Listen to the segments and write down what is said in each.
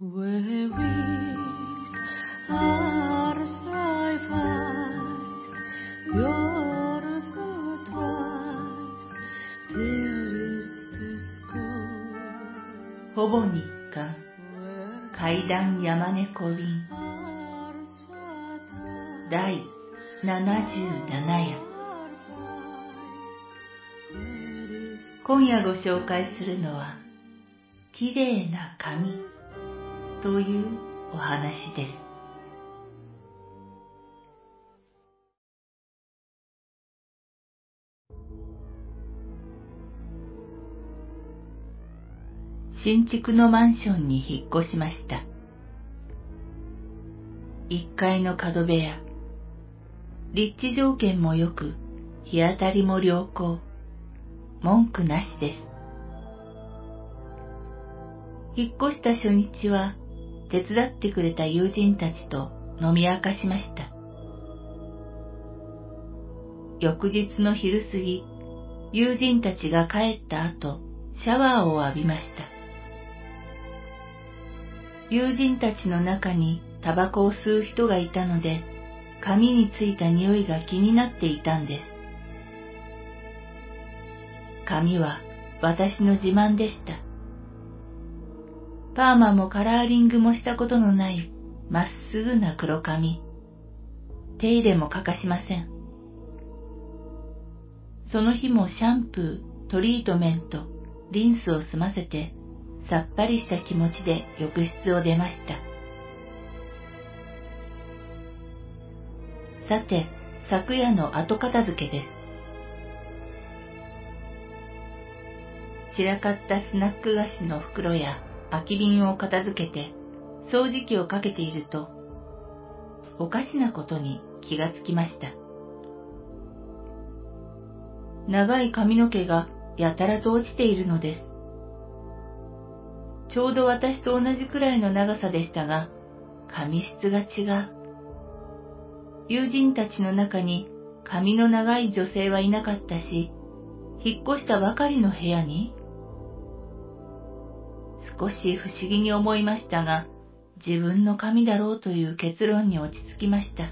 ほぼ日課階段山猫便第77夜今夜ご紹介するのは「きれいな髪」。というお話です。新築のマンションに引っ越しました。1階の角部屋。立地条件も良く日当たりも良好。文句なしです。引っ越した初日は手伝ってくれた友人たちと飲み明かしました。翌日の昼過ぎ、友人たちが帰った後、シャワーを浴びました。友人たちの中にタバコを吸う人がいたので、髪についた匂いが気になっていたんです。髪は私の自慢でした。パーマもカラーリングもしたことのないまっすぐな黒髪。手入れも欠かしません。その日もシャンプー、トリートメント、リンスを済ませて、さっぱりした気持ちで浴室を出ました。さて、昨夜の後片付けです。散らかったスナック菓子の袋や空き瓶を片付けて掃除機をかけていると、おかしなことに気がつきました。長い髪の毛がやたらと落ちているのです。ちょうど私と同じくらいの長さでしたが、髪質が違う。友人たちの中に髪の長い女性はいなかったし、引っ越したばかりの部屋に少し不思議に思いましたが、自分の髪だろうという結論に落ち着きました。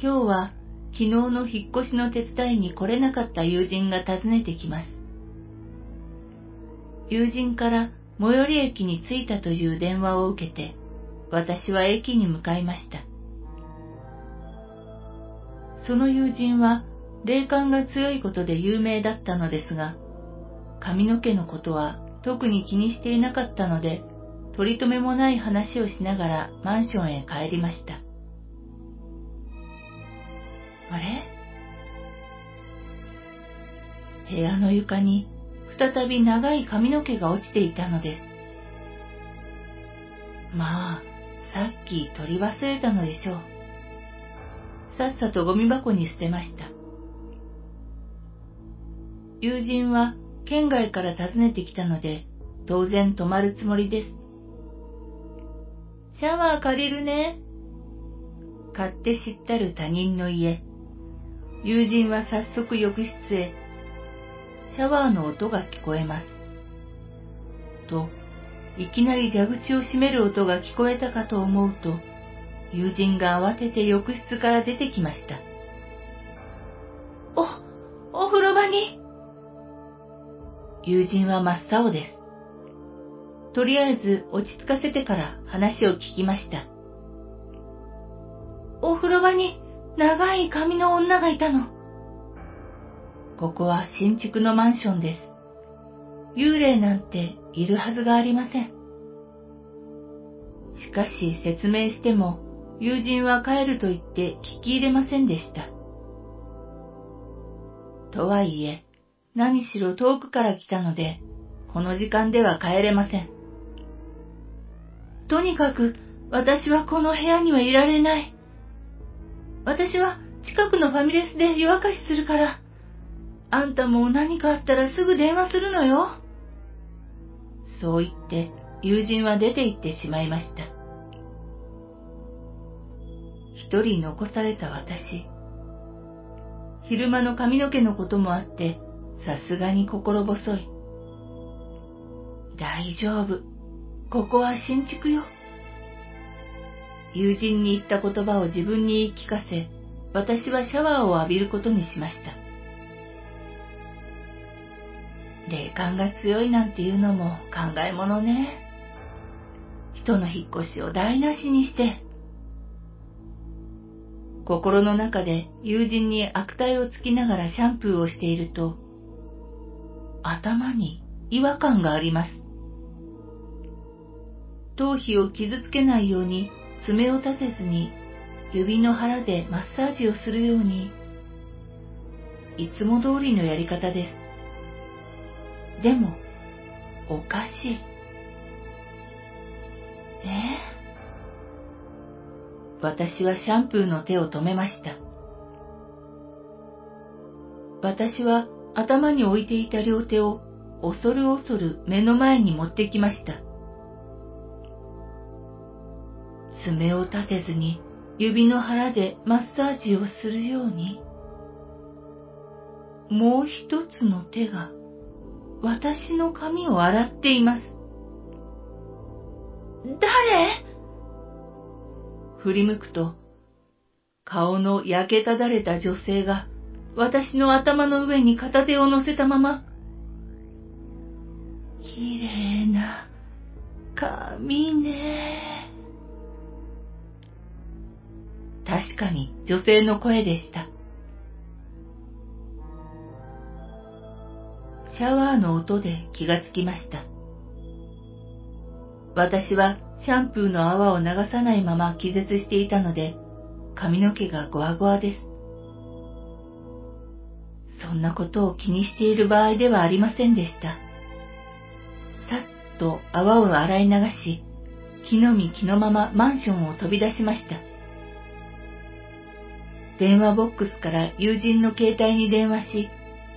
今日は昨日の引っ越しの手伝いに来れなかった友人が訪ねてきます。友人から最寄り駅に着いたという電話を受けて、私は駅に向かいました。その友人は霊感が強いことで有名だったのですが、髪の毛のことは特に気にしていなかったので、取り留めもない話をしながらマンションへ帰りました。あれ？部屋の床に再び長い髪の毛が落ちていたのです。まあ、さっき取り忘れたのでしょう。さっさとゴミ箱に捨てました。友人は県外から訪ねてきたので、当然泊まるつもりです。シャワー借りるね。買って知ったる他人の家。友人は早速浴室へ。シャワーの音が聞こえます。と、いきなり蛇口を閉める音が聞こえたかと思うと、友人が慌てて浴室から出てきました。お、お風呂場に友人は真っ青です。とりあえず落ち着かせてから話を聞きました。お風呂場に長い髪の女がいたの。ここは新築のマンションです。幽霊なんているはずがありません。しかし説明しても友人は帰ると言って聞き入れませんでした。とはいえ、何しろ遠くから来たので、この時間では帰れません。とにかく、私はこの部屋にはいられない。私は近くのファミレスで湯沸かしするから、あんたも何かあったらすぐ電話するのよ。そう言って友人は出て行ってしまいました。一人残された私。昼間の髪の毛のこともあって、さすがに心細い。大丈夫。ここは新築よ。友人に言った言葉を自分に言い聞かせ、私はシャワーを浴びることにしました。霊感が強いなんていうのも考え物ね。人の引っ越しを台無しにして。心の中で友人に悪態をつきながらシャンプーをしていると、頭に違和感があります。頭皮を傷つけないように爪を立てずに指の腹でマッサージをするように、いつも通りのやり方です。でも、おかしい。え私はシャンプーの手を止めました。私は頭に置いていた両手を恐る恐る目の前に持ってきました。爪を立てずに指の腹でマッサージをするように、もう一つの手が私の髪を洗っています。誰？振り向くと、顔の焼けただれた女性が私の頭の上に片手を乗せたまま、綺麗な髪ね。確かに女性の声でした。シャワーの音で気がつきました。私はシャンプーの泡を流さないまま気絶していたので、髪の毛がゴワゴワです。そんなことを気にしている場合ではありませんでした。さっと泡を洗い流し、気の身気のままマンションを飛び出しました。電話ボックスから友人の携帯に電話し、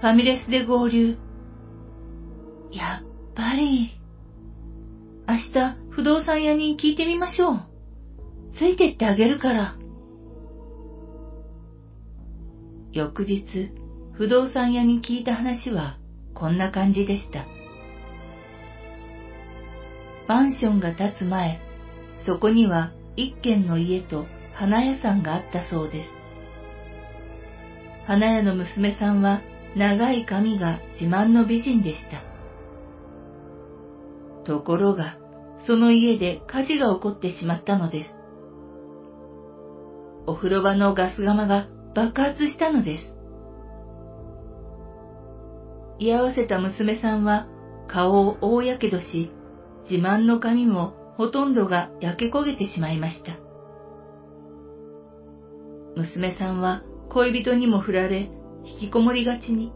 ファミレスで合流。やっぱり、明日不動産屋に聞いてみましょう。ついてってあげるから。翌日、不動産屋に聞いた話はこんな感じでした。マンションが建つ前、そこには一軒の家と花屋さんがあったそうです。花屋の娘さんは長い髪が自慢の美人でした。ところが、その家で火事が起こってしまったのです。お風呂場のガス釜が爆発したのです。居合わせた娘さんは顔を大やけどし、自慢の髪もほとんどが焼け焦げてしまいました。娘さんは恋人にも振られ、引きこもりがちに。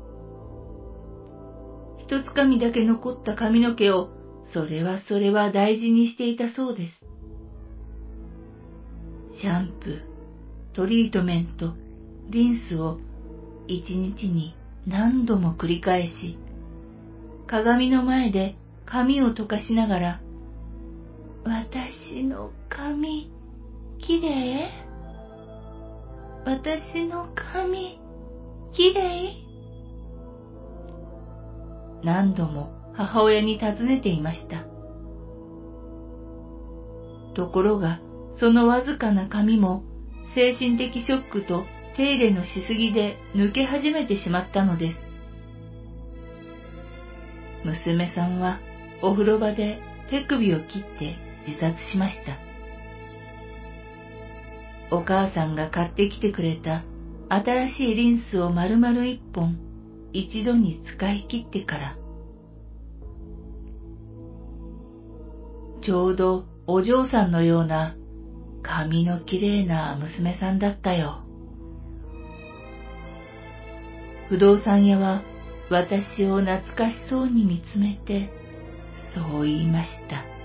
一つかみだけ残った髪の毛を、それはそれは大事にしていたそうです。シャンプー、トリートメント、リンスを一日に何度も繰り返し、鏡の前で髪を溶かしながら、私の髪、きれい私の髪、きれい何度も母親に尋ねていました。ところが、そのわずかな髪も精神的ショックと手入れのしすぎで抜け始めてしまったのです。娘さんはお風呂場で手首を切って自殺しました。お母さんが買ってきてくれた新しいリンスを丸々一本一度に使い切ってから、ちょうどお嬢さんのような髪のきれいな娘さんだったよ。不動産屋は私を懐かしそうに見つめて、そう言いました。